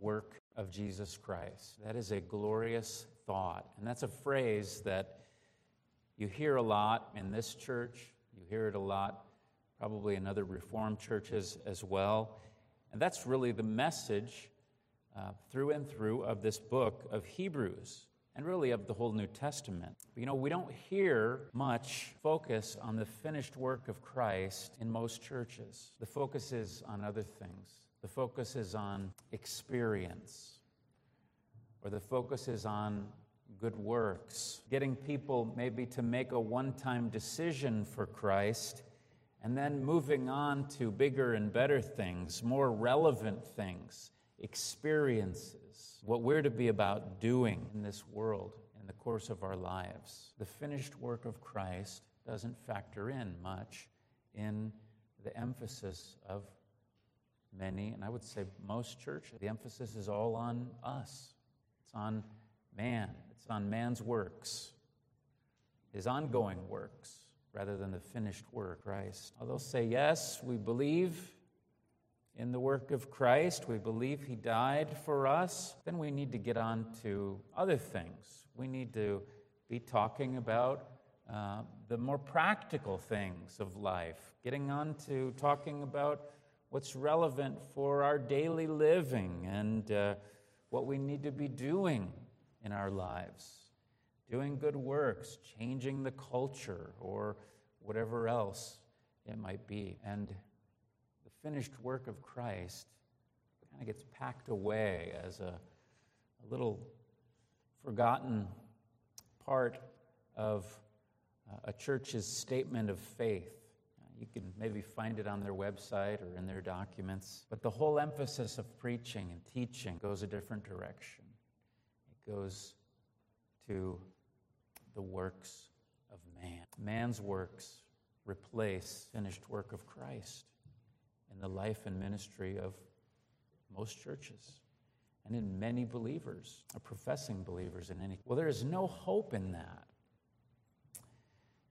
work of Jesus Christ. That is a glorious thought. And that's a phrase that you hear a lot in this church, you hear it a lot probably in other Reformed churches as well. And that's really the message uh, through and through of this book of Hebrews and really of the whole New Testament. You know, we don't hear much focus on the finished work of Christ in most churches. The focus is on other things, the focus is on experience, or the focus is on good works, getting people maybe to make a one time decision for Christ and then moving on to bigger and better things, more relevant things, experiences, what we're to be about doing in this world in the course of our lives. The finished work of Christ doesn't factor in much in the emphasis of many, and I would say most churches. The emphasis is all on us, it's on man, it's on man's works, his ongoing works rather than the finished work, Christ. They'll say, Yes, we believe in the work of Christ, we believe He died for us. Then we need to get on to other things. We need to be talking about uh, the more practical things of life, getting on to talking about what's relevant for our daily living and uh, what we need to be doing in our lives doing good works, changing the culture, or whatever else it might be. And the finished work of Christ kind of gets packed away as a, a little forgotten part of uh, a church's statement of faith. You can maybe find it on their website or in their documents. But the whole emphasis of preaching and teaching goes a different direction. It goes to the works of man. Man's works replace finished work of Christ in the life and ministry of most churches and in many believers, or professing believers in any. Well, there is no hope in that.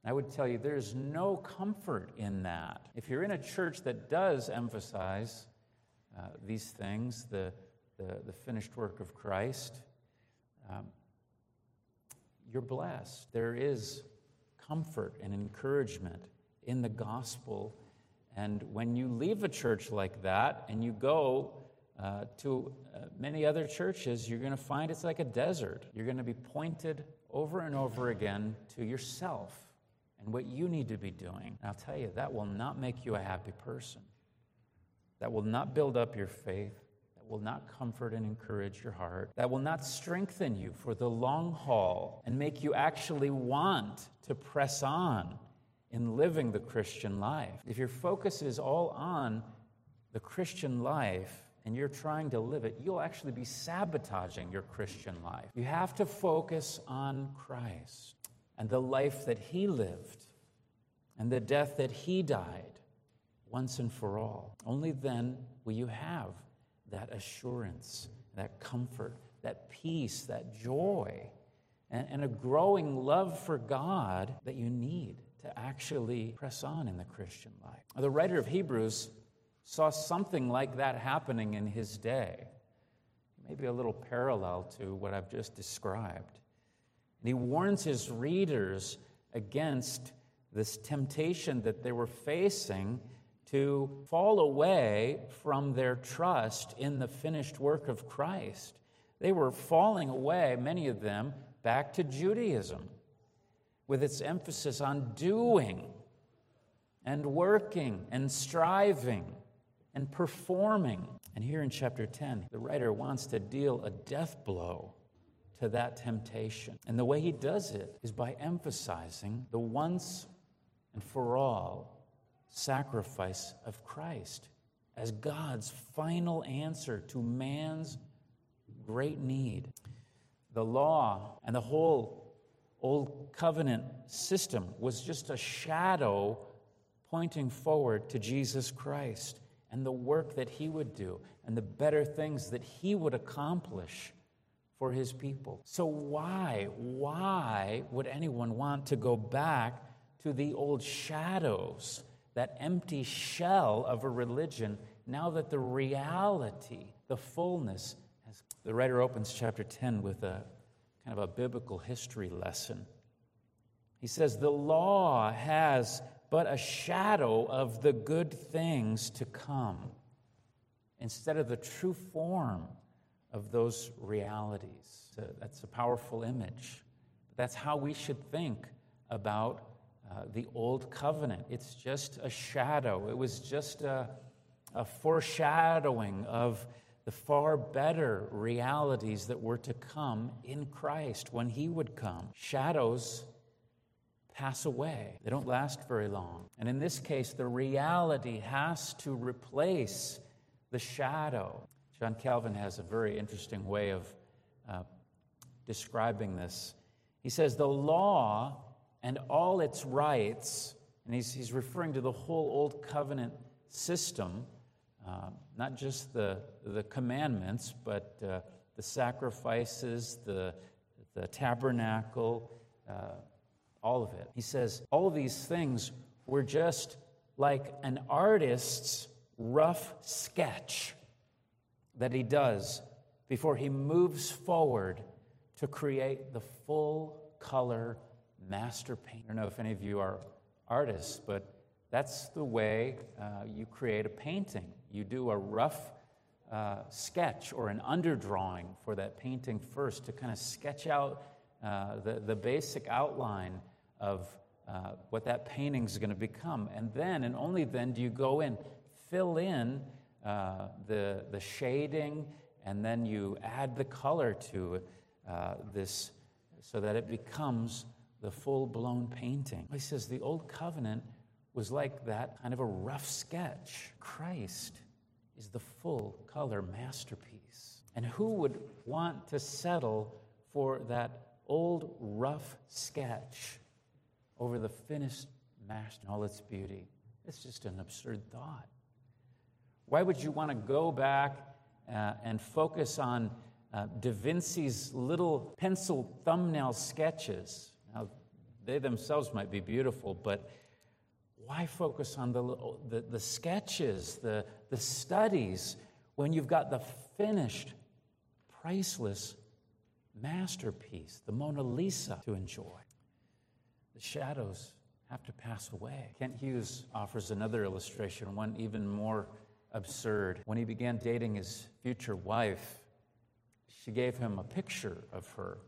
I would tell you there's no comfort in that. If you're in a church that does emphasize uh, these things, the, the, the, finished work of Christ, um, you're blessed. There is comfort and encouragement in the gospel. And when you leave a church like that and you go uh, to uh, many other churches, you're going to find it's like a desert. You're going to be pointed over and over again to yourself and what you need to be doing. And I'll tell you, that will not make you a happy person. That will not build up your faith That will not comfort and encourage your heart, that will not strengthen you for the long haul and make you actually want to press on in living the Christian life. If your focus is all on the Christian life, and you're trying to live it, you'll actually be sabotaging your Christian life. You have to focus on Christ and the life that He lived and the death that He died once and for all. Only then will you have that assurance, that comfort, that peace, that joy, and, and, a growing love for God that you need to actually press on in the Christian life. The writer of Hebrews saw something like that happening in his day, maybe a little parallel to what I've just described. And he warns his readers against this temptation that they were facing to fall away from their trust in the finished work of Christ. They were falling away, many of them, back to Judaism with its emphasis on doing and working and striving and performing. And here in chapter 10, the writer wants to deal a death blow to that temptation. And the way he does it is by emphasizing the once and for all sacrifice of Christ as God's final answer to man's great need. The law and the whole Old Covenant system was just a shadow pointing forward to Jesus Christ and the work that he would do and the better things that he would accomplish for his people. So, why, why would anyone want to go back to the old shadows that empty shell of a religion now that the reality, the fullness, The writer opens chapter 10 with a kind of a biblical history lesson. He says, The law has but a shadow of the good things to come instead of the true form of those realities. So that's a powerful image. That's how we should think about uh, the old covenant. It's just a shadow, it was just a, a foreshadowing of the far better realities that were to come in Christ when He would come. Shadows pass away, they don't last very long. And in this case, the reality has to replace the shadow. John Calvin has a very interesting way of uh, describing this. He says, The law and all its rites, and he's, he's referring to the whole Old Covenant system, uh, not just the, the commandments, but uh, the sacrifices, the, the tabernacle, uh, all of it. He says, All these things were just like an artist's rough sketch that he does before he moves forward to create the full color master paint. I don't know if any of you are artists, but that's the way uh, you create a painting. You do a rough uh, sketch or an underdrawing for that painting first to kind of sketch out uh, the, the basic outline of uh, what that painting is going to become. And then, and only then, do you go in, fill in uh, the, the shading, and then you add the color to uh, this so that it becomes the full blown painting. He says the old covenant was like that kind of a rough sketch. Christ is the full color masterpiece. And who would want to settle for that old rough sketch over the finished master in all its beauty? It's just an absurd thought. Why would you want to go back uh, and focus on uh, Da Vinci's little pencil thumbnail sketches? Now, they themselves might be beautiful, but why focus on the, the, the sketches, the, the studies, when you've got the finished, priceless masterpiece, the Mona Lisa, to enjoy? The shadows have to pass away. Kent Hughes offers another illustration, one even more absurd. When he began dating his future wife, she gave him a picture of her.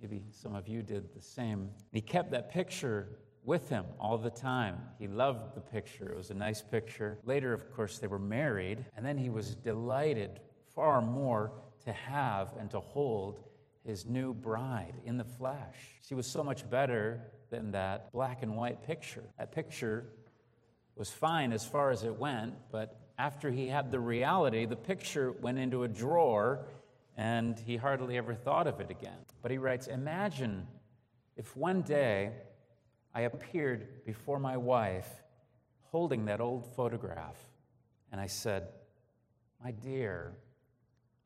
Maybe some of you did the same. He kept that picture with him all the time. He loved the picture. It was a nice picture. Later, of course, they were married, and then he was delighted far more to have and to hold his new bride in the flesh. She was so much better than that black and white picture. That picture was fine as far as it went, but after he had the reality, the picture went into a drawer and he hardly ever thought of it again. But he writes Imagine if one day I appeared before my wife holding that old photograph and I said, My dear,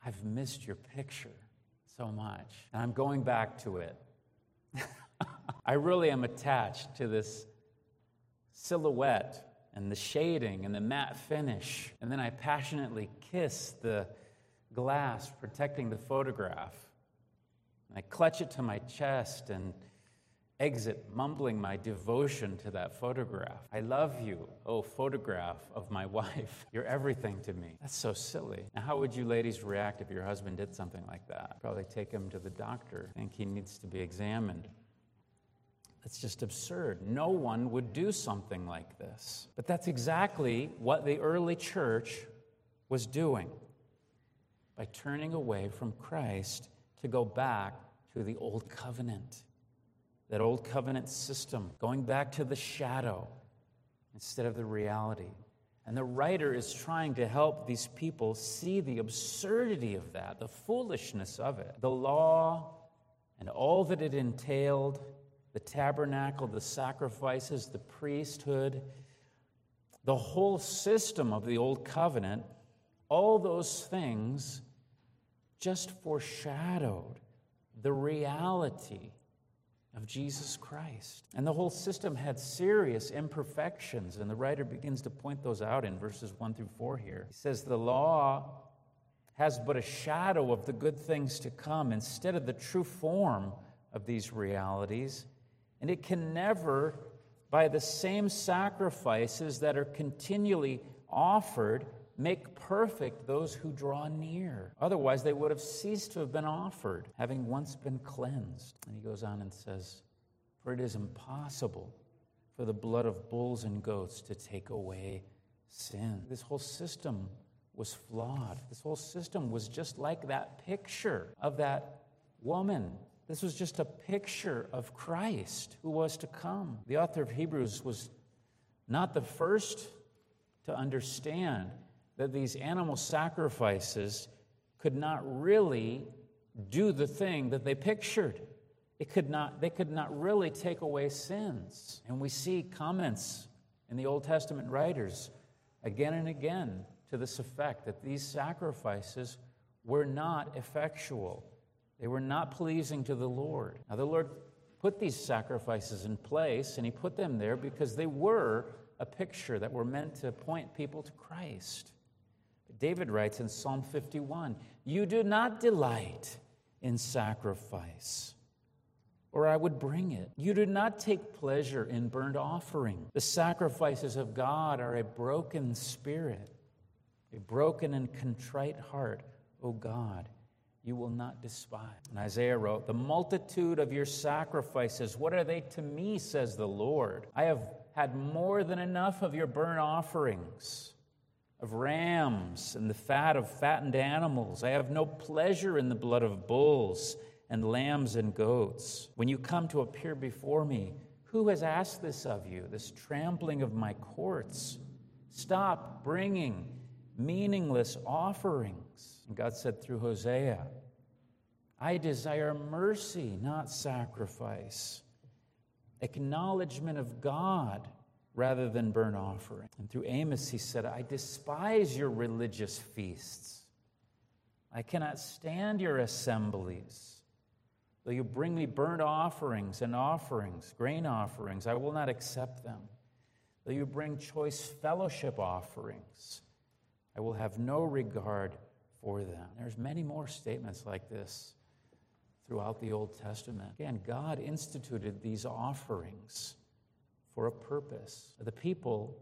I've missed your picture so much, and I'm going back to it. I really am attached to this silhouette and the shading and the matte finish. And then I passionately kiss the glass protecting the photograph. And I clutch it to my chest and exit, mumbling my devotion to that photograph. I love you, oh photograph of my wife. You're everything to me. That's so silly. Now, how would you ladies react if your husband did something like that? Probably take him to the doctor. think he needs to be examined. That's just absurd. No one would do something like this. But that's exactly what the early church was doing by turning away from Christ to go back to the old covenant. That old covenant system, going back to the shadow instead of the reality. And the writer is trying to help these people see the absurdity of that, the foolishness of it. The law and all that it entailed the tabernacle, the sacrifices, the priesthood, the whole system of the old covenant, all those things just foreshadowed the reality of Jesus Christ. And the whole system had serious imperfections, and the writer begins to point those out in verses 1 through 4 here. He says, The law has but a shadow of the good things to come instead of the true form of these realities. And it can never, by the same sacrifices that are continually offered, make perfect those who draw near. Otherwise, they would have ceased to have been offered, having once been cleansed. And he goes on and says, For it is impossible for the blood of bulls and goats to take away sin. This whole system was flawed. This whole system was just like that picture of that woman. This was just a picture of Christ who was to come. The author of Hebrews was not the first to understand that these animal sacrifices could not really do the thing that they pictured. It could not, they could not really take away sins. And we see comments in the Old Testament writers again and again to this effect that these sacrifices were not effectual. They were not pleasing to the Lord. Now, the Lord put these sacrifices in place, and He put them there because they were a picture that were meant to point people to Christ. David writes in Psalm 51 You do not delight in sacrifice, or I would bring it. You do not take pleasure in burnt offering. The sacrifices of God are a broken spirit, a broken and contrite heart, O God. You will not despise. And Isaiah wrote, The multitude of your sacrifices, what are they to me, says the Lord? I have had more than enough of your burnt offerings of rams and the fat of fattened animals. I have no pleasure in the blood of bulls and lambs and goats. When you come to appear before me, who has asked this of you, this trampling of my courts? Stop bringing meaningless offerings. And God said through Hosea, I desire mercy, not sacrifice, acknowledgement of God rather than burnt offering. And through Amos, he said, I despise your religious feasts. I cannot stand your assemblies. Though you bring me burnt offerings and offerings, grain offerings, I will not accept them. Though you bring choice fellowship offerings, I will have no regard for them. There's many more statements like this throughout the Old Testament. Again, God instituted these offerings for a purpose. The people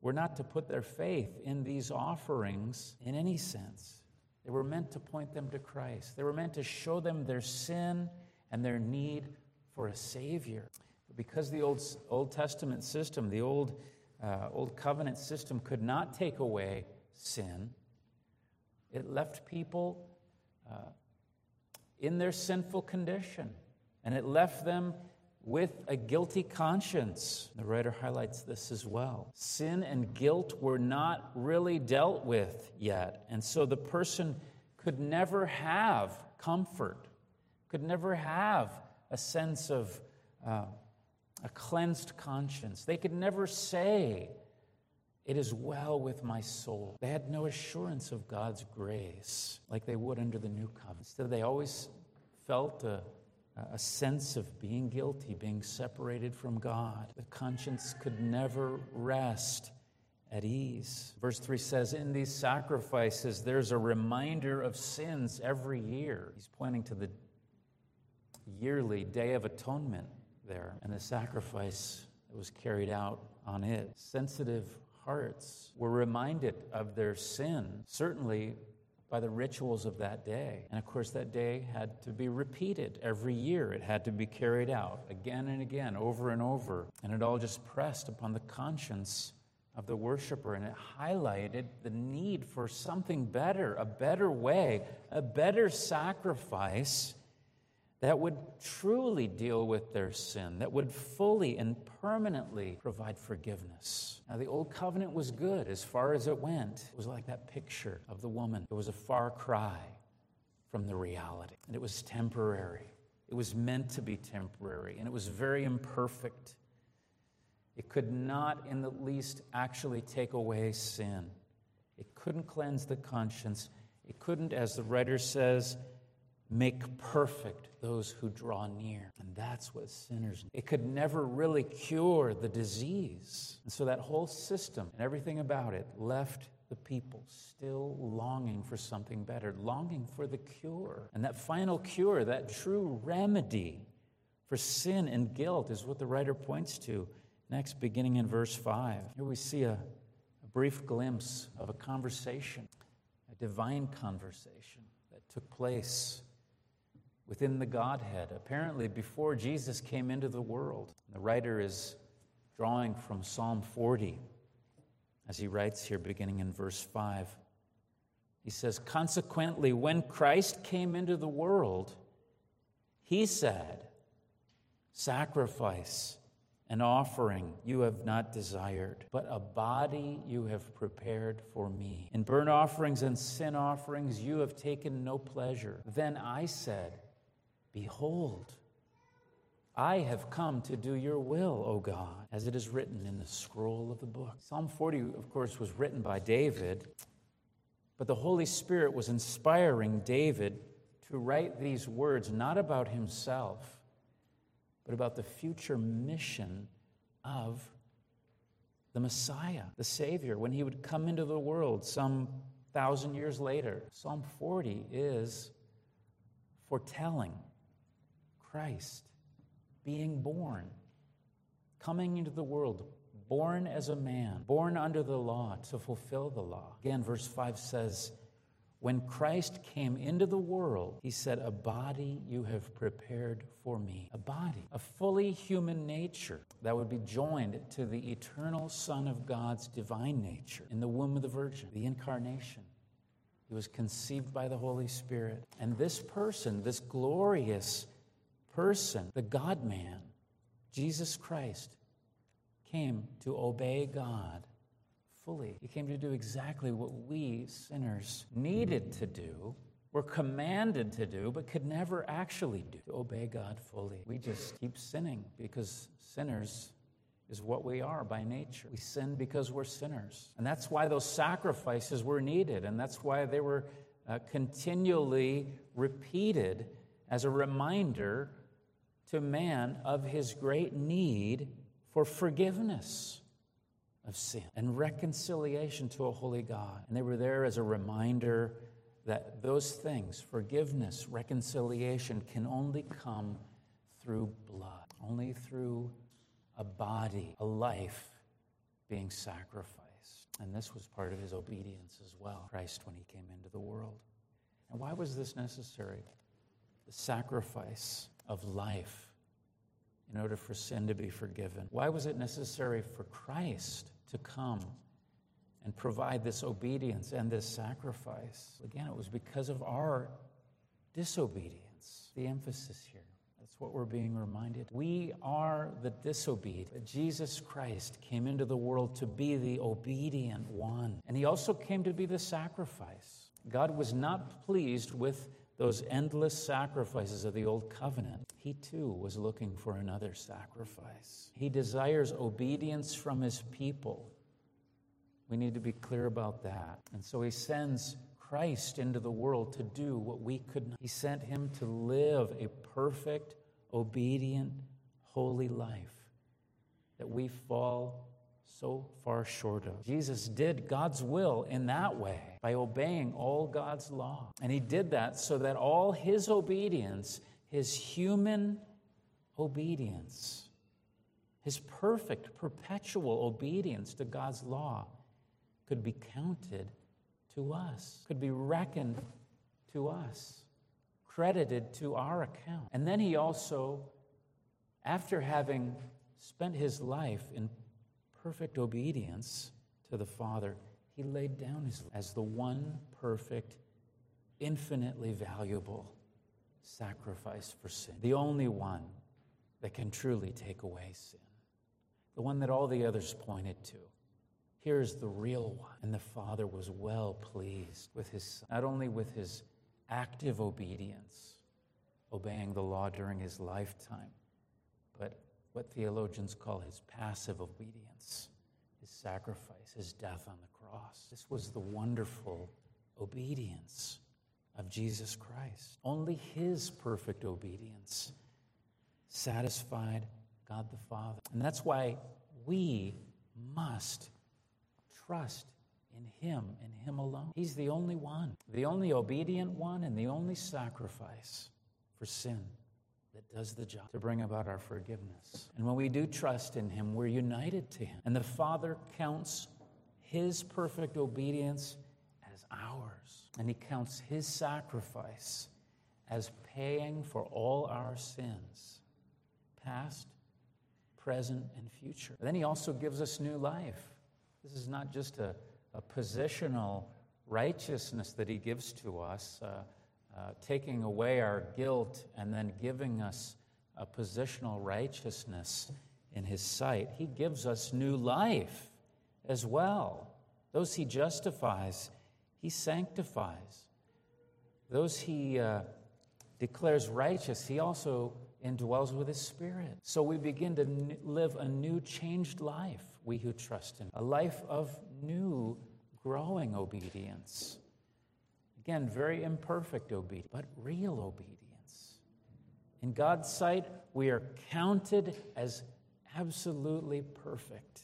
were not to put their faith in these offerings in any sense. They were meant to point them to Christ. They were meant to show them their sin and their need for a Savior. But because the Old, Old Testament system, the Old, uh, Old Covenant system, could not take away sin, it left people uh, in their sinful condition. And it left them with a guilty conscience. The writer highlights this as well. Sin and guilt were not really dealt with yet, and so the person could never have comfort, could never have a sense of uh, a cleansed conscience. They could never say, It is well with my soul. They had no assurance of God's grace like they would under the new covenant. Instead, they always felt a a sense of being guilty, being separated from God. The conscience could never rest at ease. Verse 3 says, In these sacrifices, there's a reminder of sins every year. He's pointing to the yearly Day of Atonement there and the sacrifice that was carried out on it. Sensitive hearts were reminded of their sin, certainly by the rituals of that day. And of course, that day had to be repeated every year. It had to be carried out again and again, over and over. And it all just pressed upon the conscience of the worshiper. And it highlighted the need for something better, a better way, a better sacrifice that would truly deal with their sin, that would fully and permanently provide forgiveness. Now, the old covenant was good as far as it went. It was like that picture of the woman. It was a far cry from the reality, and it was temporary. It was meant to be temporary, and it was very imperfect. It could not, in the least, actually take away sin. It couldn't cleanse the conscience. It couldn't, as the writer says, make perfect those who draw near. And that's what sinners need. It could never really cure the disease. And so that whole system and everything about it left the people still longing for something better, longing for the cure. And that final cure, that true remedy for sin and guilt, is what the writer points to next, beginning in verse 5. Here we see a, a brief glimpse of a conversation, a divine conversation that took place within the Godhead, apparently before Jesus came into the world. The writer is drawing from Psalm 40 as he writes here, beginning in verse 5. He says, Consequently, when Christ came into the world, he said, Sacrifice and offering you have not desired, but a body you have prepared for me. In burnt offerings and sin offerings you have taken no pleasure. Then I said, Behold, I have come to do your will, O God, as it is written in the scroll of the book. Psalm 40, of course, was written by David, but the Holy Spirit was inspiring David to write these words not about himself, but about the future mission of the Messiah, the Savior, when he would come into the world some thousand years later. Psalm 40 is foretelling Christ being born, coming into the world, born as a man, born under the law to fulfill the law. Again, verse 5 says, When Christ came into the world, he said, A body you have prepared for me. A body, a fully human nature that would be joined to the eternal Son of God's divine nature in the womb of the Virgin, the incarnation. He was conceived by the Holy Spirit. And this person, this glorious person, the God man, Jesus Christ, came to obey God fully. He came to do exactly what we sinners needed to do, were commanded to do, but could never actually do to obey God fully. We just keep sinning because sinners is what we are by nature. We sin because we're sinners. And that's why those sacrifices were needed, and that's why they were uh, continually repeated as a reminder to man of his great need for forgiveness of sin and reconciliation to a holy God. And they were there as a reminder that those things, forgiveness, reconciliation, can only come through blood, only through a body, a life being sacrificed. And this was part of his obedience as well, Christ when he came into the world. And why was this necessary? The sacrifice of life in order for sin to be forgiven. Why was it necessary for Christ to come and provide this obedience and this sacrifice? Again, it was because of our disobedience. The emphasis here. That's what we're being reminded. We are the disobedient. Jesus Christ came into the world to be the obedient one, and he also came to be the sacrifice. God was not pleased with those endless sacrifices of the old covenant, he too was looking for another sacrifice. He desires obedience from his people. We need to be clear about that. And so he sends Christ into the world to do what we could not. He sent him to live a perfect, obedient, holy life that we fall so far short of. Jesus did God's will in that way by obeying all God's law. And he did that so that all his obedience, his human obedience, his perfect, perpetual obedience to God's law could be counted to us, could be reckoned to us, credited to our account. And then he also, after having spent his life in perfect obedience to the Father, he laid down his life as the one perfect, infinitely valuable sacrifice for sin, the only one that can truly take away sin, the one that all the others pointed to. Here's the real one. And the Father was well pleased with his, not only with his active obedience, obeying the law during his lifetime, but what theologians call his passive obedience, his sacrifice, his death on the cross. This was the wonderful obedience of Jesus Christ. Only his perfect obedience satisfied God the Father. And that's why we must trust in Him, in Him alone. He's the only one, the only obedient one, and the only sacrifice for sin that does the job to bring about our forgiveness. And when we do trust in Him, we're united to Him. And the Father counts His perfect obedience as ours, and He counts His sacrifice as paying for all our sins, past, present, and future. Then He also gives us new life. This is not just a, a positional righteousness that He gives to us. Uh, uh, taking away our guilt and then giving us a positional righteousness in His sight. He gives us new life as well. Those He justifies, He sanctifies. Those He uh, declares righteous, He also indwells with His Spirit. So we begin to n- live a new, changed life, we who trust Him, a life of new, growing obedience. Again, very imperfect obedience, but real obedience. In God's sight, we are counted as absolutely perfect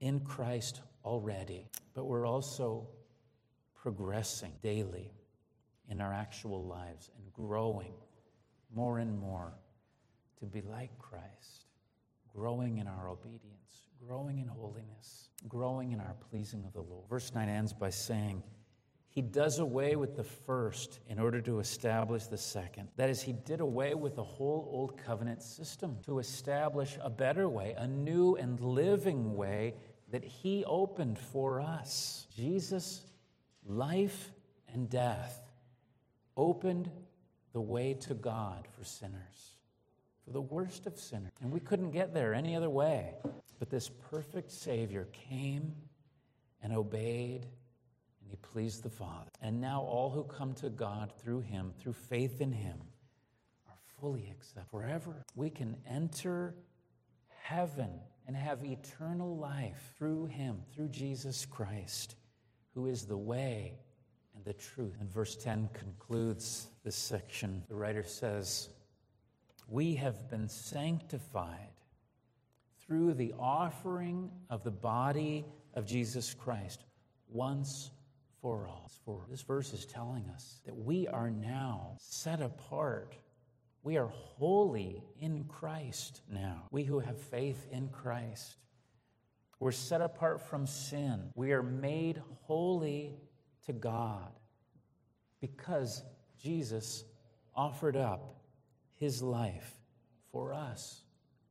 in Christ already, but we're also progressing daily in our actual lives and growing more and more to be like Christ, growing in our obedience, growing in holiness, growing in our pleasing of the Lord. Verse 9 ends by saying, he does away with the first in order to establish the second. That is, he did away with the whole old covenant system to establish a better way, a new and living way that he opened for us. Jesus' life and death opened the way to God for sinners, for the worst of sinners. And we couldn't get there any other way. But this perfect Savior came and obeyed he pleased the Father. And now all who come to God through him, through faith in him, are fully accepted forever. We can enter heaven and have eternal life through him, through Jesus Christ, who is the way and the truth. And verse 10 concludes this section. The writer says, We have been sanctified through the offering of the body of Jesus Christ once for all. For this verse is telling us that we are now set apart. We are holy in Christ now. We who have faith in Christ. We're set apart from sin. We are made holy to God because Jesus offered up his life for us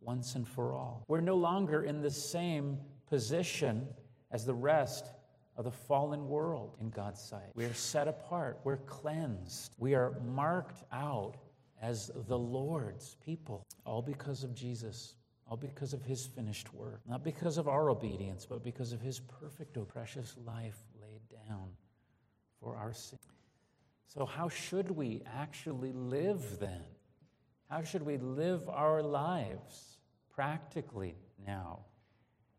once and for all. We're no longer in the same position as the rest of the fallen world in God's sight. We are set apart, we're cleansed, we are marked out as the Lord's people, all because of Jesus. All because of his finished work. Not because of our obedience, but because of his perfect, oh, precious life laid down for our sin. So, how should we actually live then? How should we live our lives practically now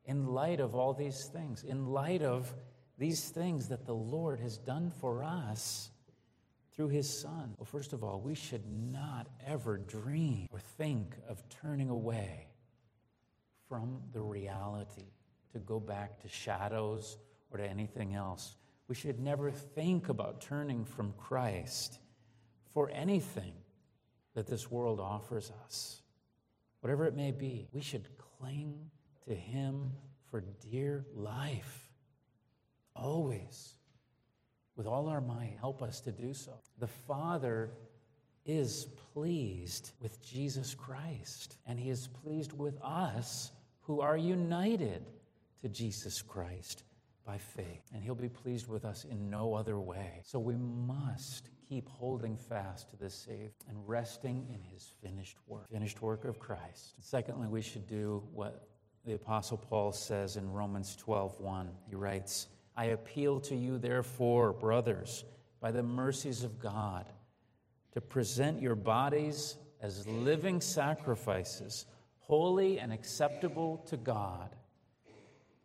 in light of all these things, in light of these things that the Lord has done for us through his Son. Well, first of all, we should not ever dream or think of turning away from the reality to go back to shadows or to anything else. We should never think about turning from Christ for anything that this world offers us. Whatever it may be, we should cling to him for dear life always, with all our might, help us to do so. The Father is pleased with Jesus Christ, and He is pleased with us who are united to Jesus Christ by faith. And He'll be pleased with us in no other way. So we must keep holding fast to this Savior and resting in His finished work, finished work of Christ. Secondly, we should do what the Apostle Paul says in Romans 12 1. He writes, I appeal to you, therefore, brothers, by the mercies of God, to present your bodies as living sacrifices, holy and acceptable to God,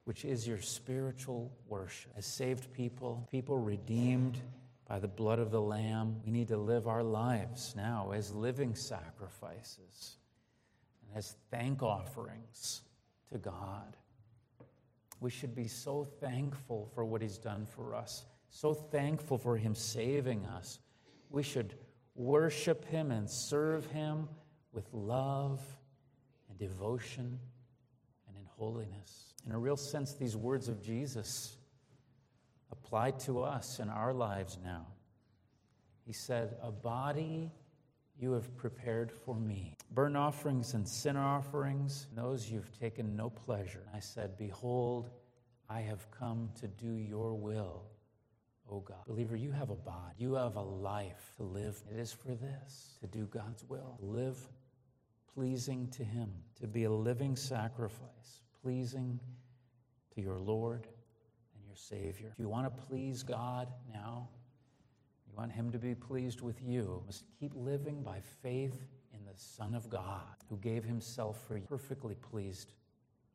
which is your spiritual worship. As saved people, people redeemed by the blood of the Lamb, we need to live our lives now as living sacrifices and as thank offerings to God. We should be so thankful for what He's done for us, so thankful for Him saving us. We should worship Him and serve Him with love and devotion and in holiness. In a real sense, these words of Jesus apply to us in our lives now. He said, A body you have prepared for me. Burnt offerings and sin offerings, those you've taken no pleasure. I said, Behold, I have come to do your will, O God. Believer, you have a body, you have a life to live. It is for this, to do God's will, live pleasing to Him, to be a living sacrifice, pleasing to your Lord and your Savior. If you want to please God now, you want Him to be pleased with you, you must keep living by faith in the Son of God who gave Himself for you, perfectly pleased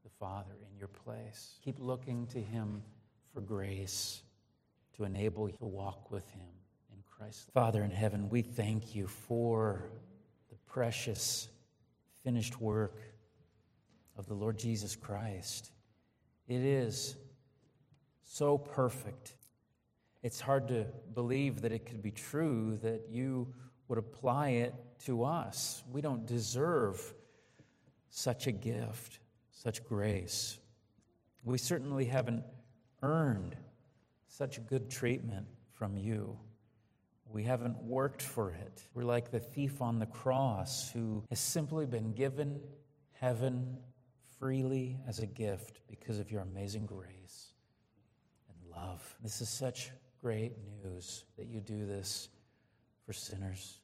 the Father in your place. Keep looking to Him for grace to enable you to walk with Him in Christ. Father in heaven, we thank you for the precious finished work of the Lord Jesus Christ. It is so perfect. It's hard to believe that it could be true that you would apply it to us. We don't deserve such a gift, such grace. We certainly haven't earned such good treatment from you. We haven't worked for it. We're like the thief on the cross who has simply been given heaven freely as a gift because of your amazing grace and love. This is such great news that you do this for sinners.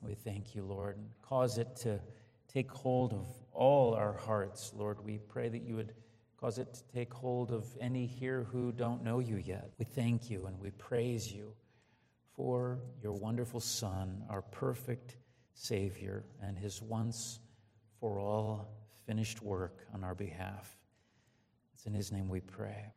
We thank you, Lord, and cause it to take hold of all our hearts, Lord. We pray that you would cause it to take hold of any here who don't know you yet. We thank you and we praise you for your wonderful Son, our perfect Savior, and his once for all finished work on our behalf. It's in his name we pray.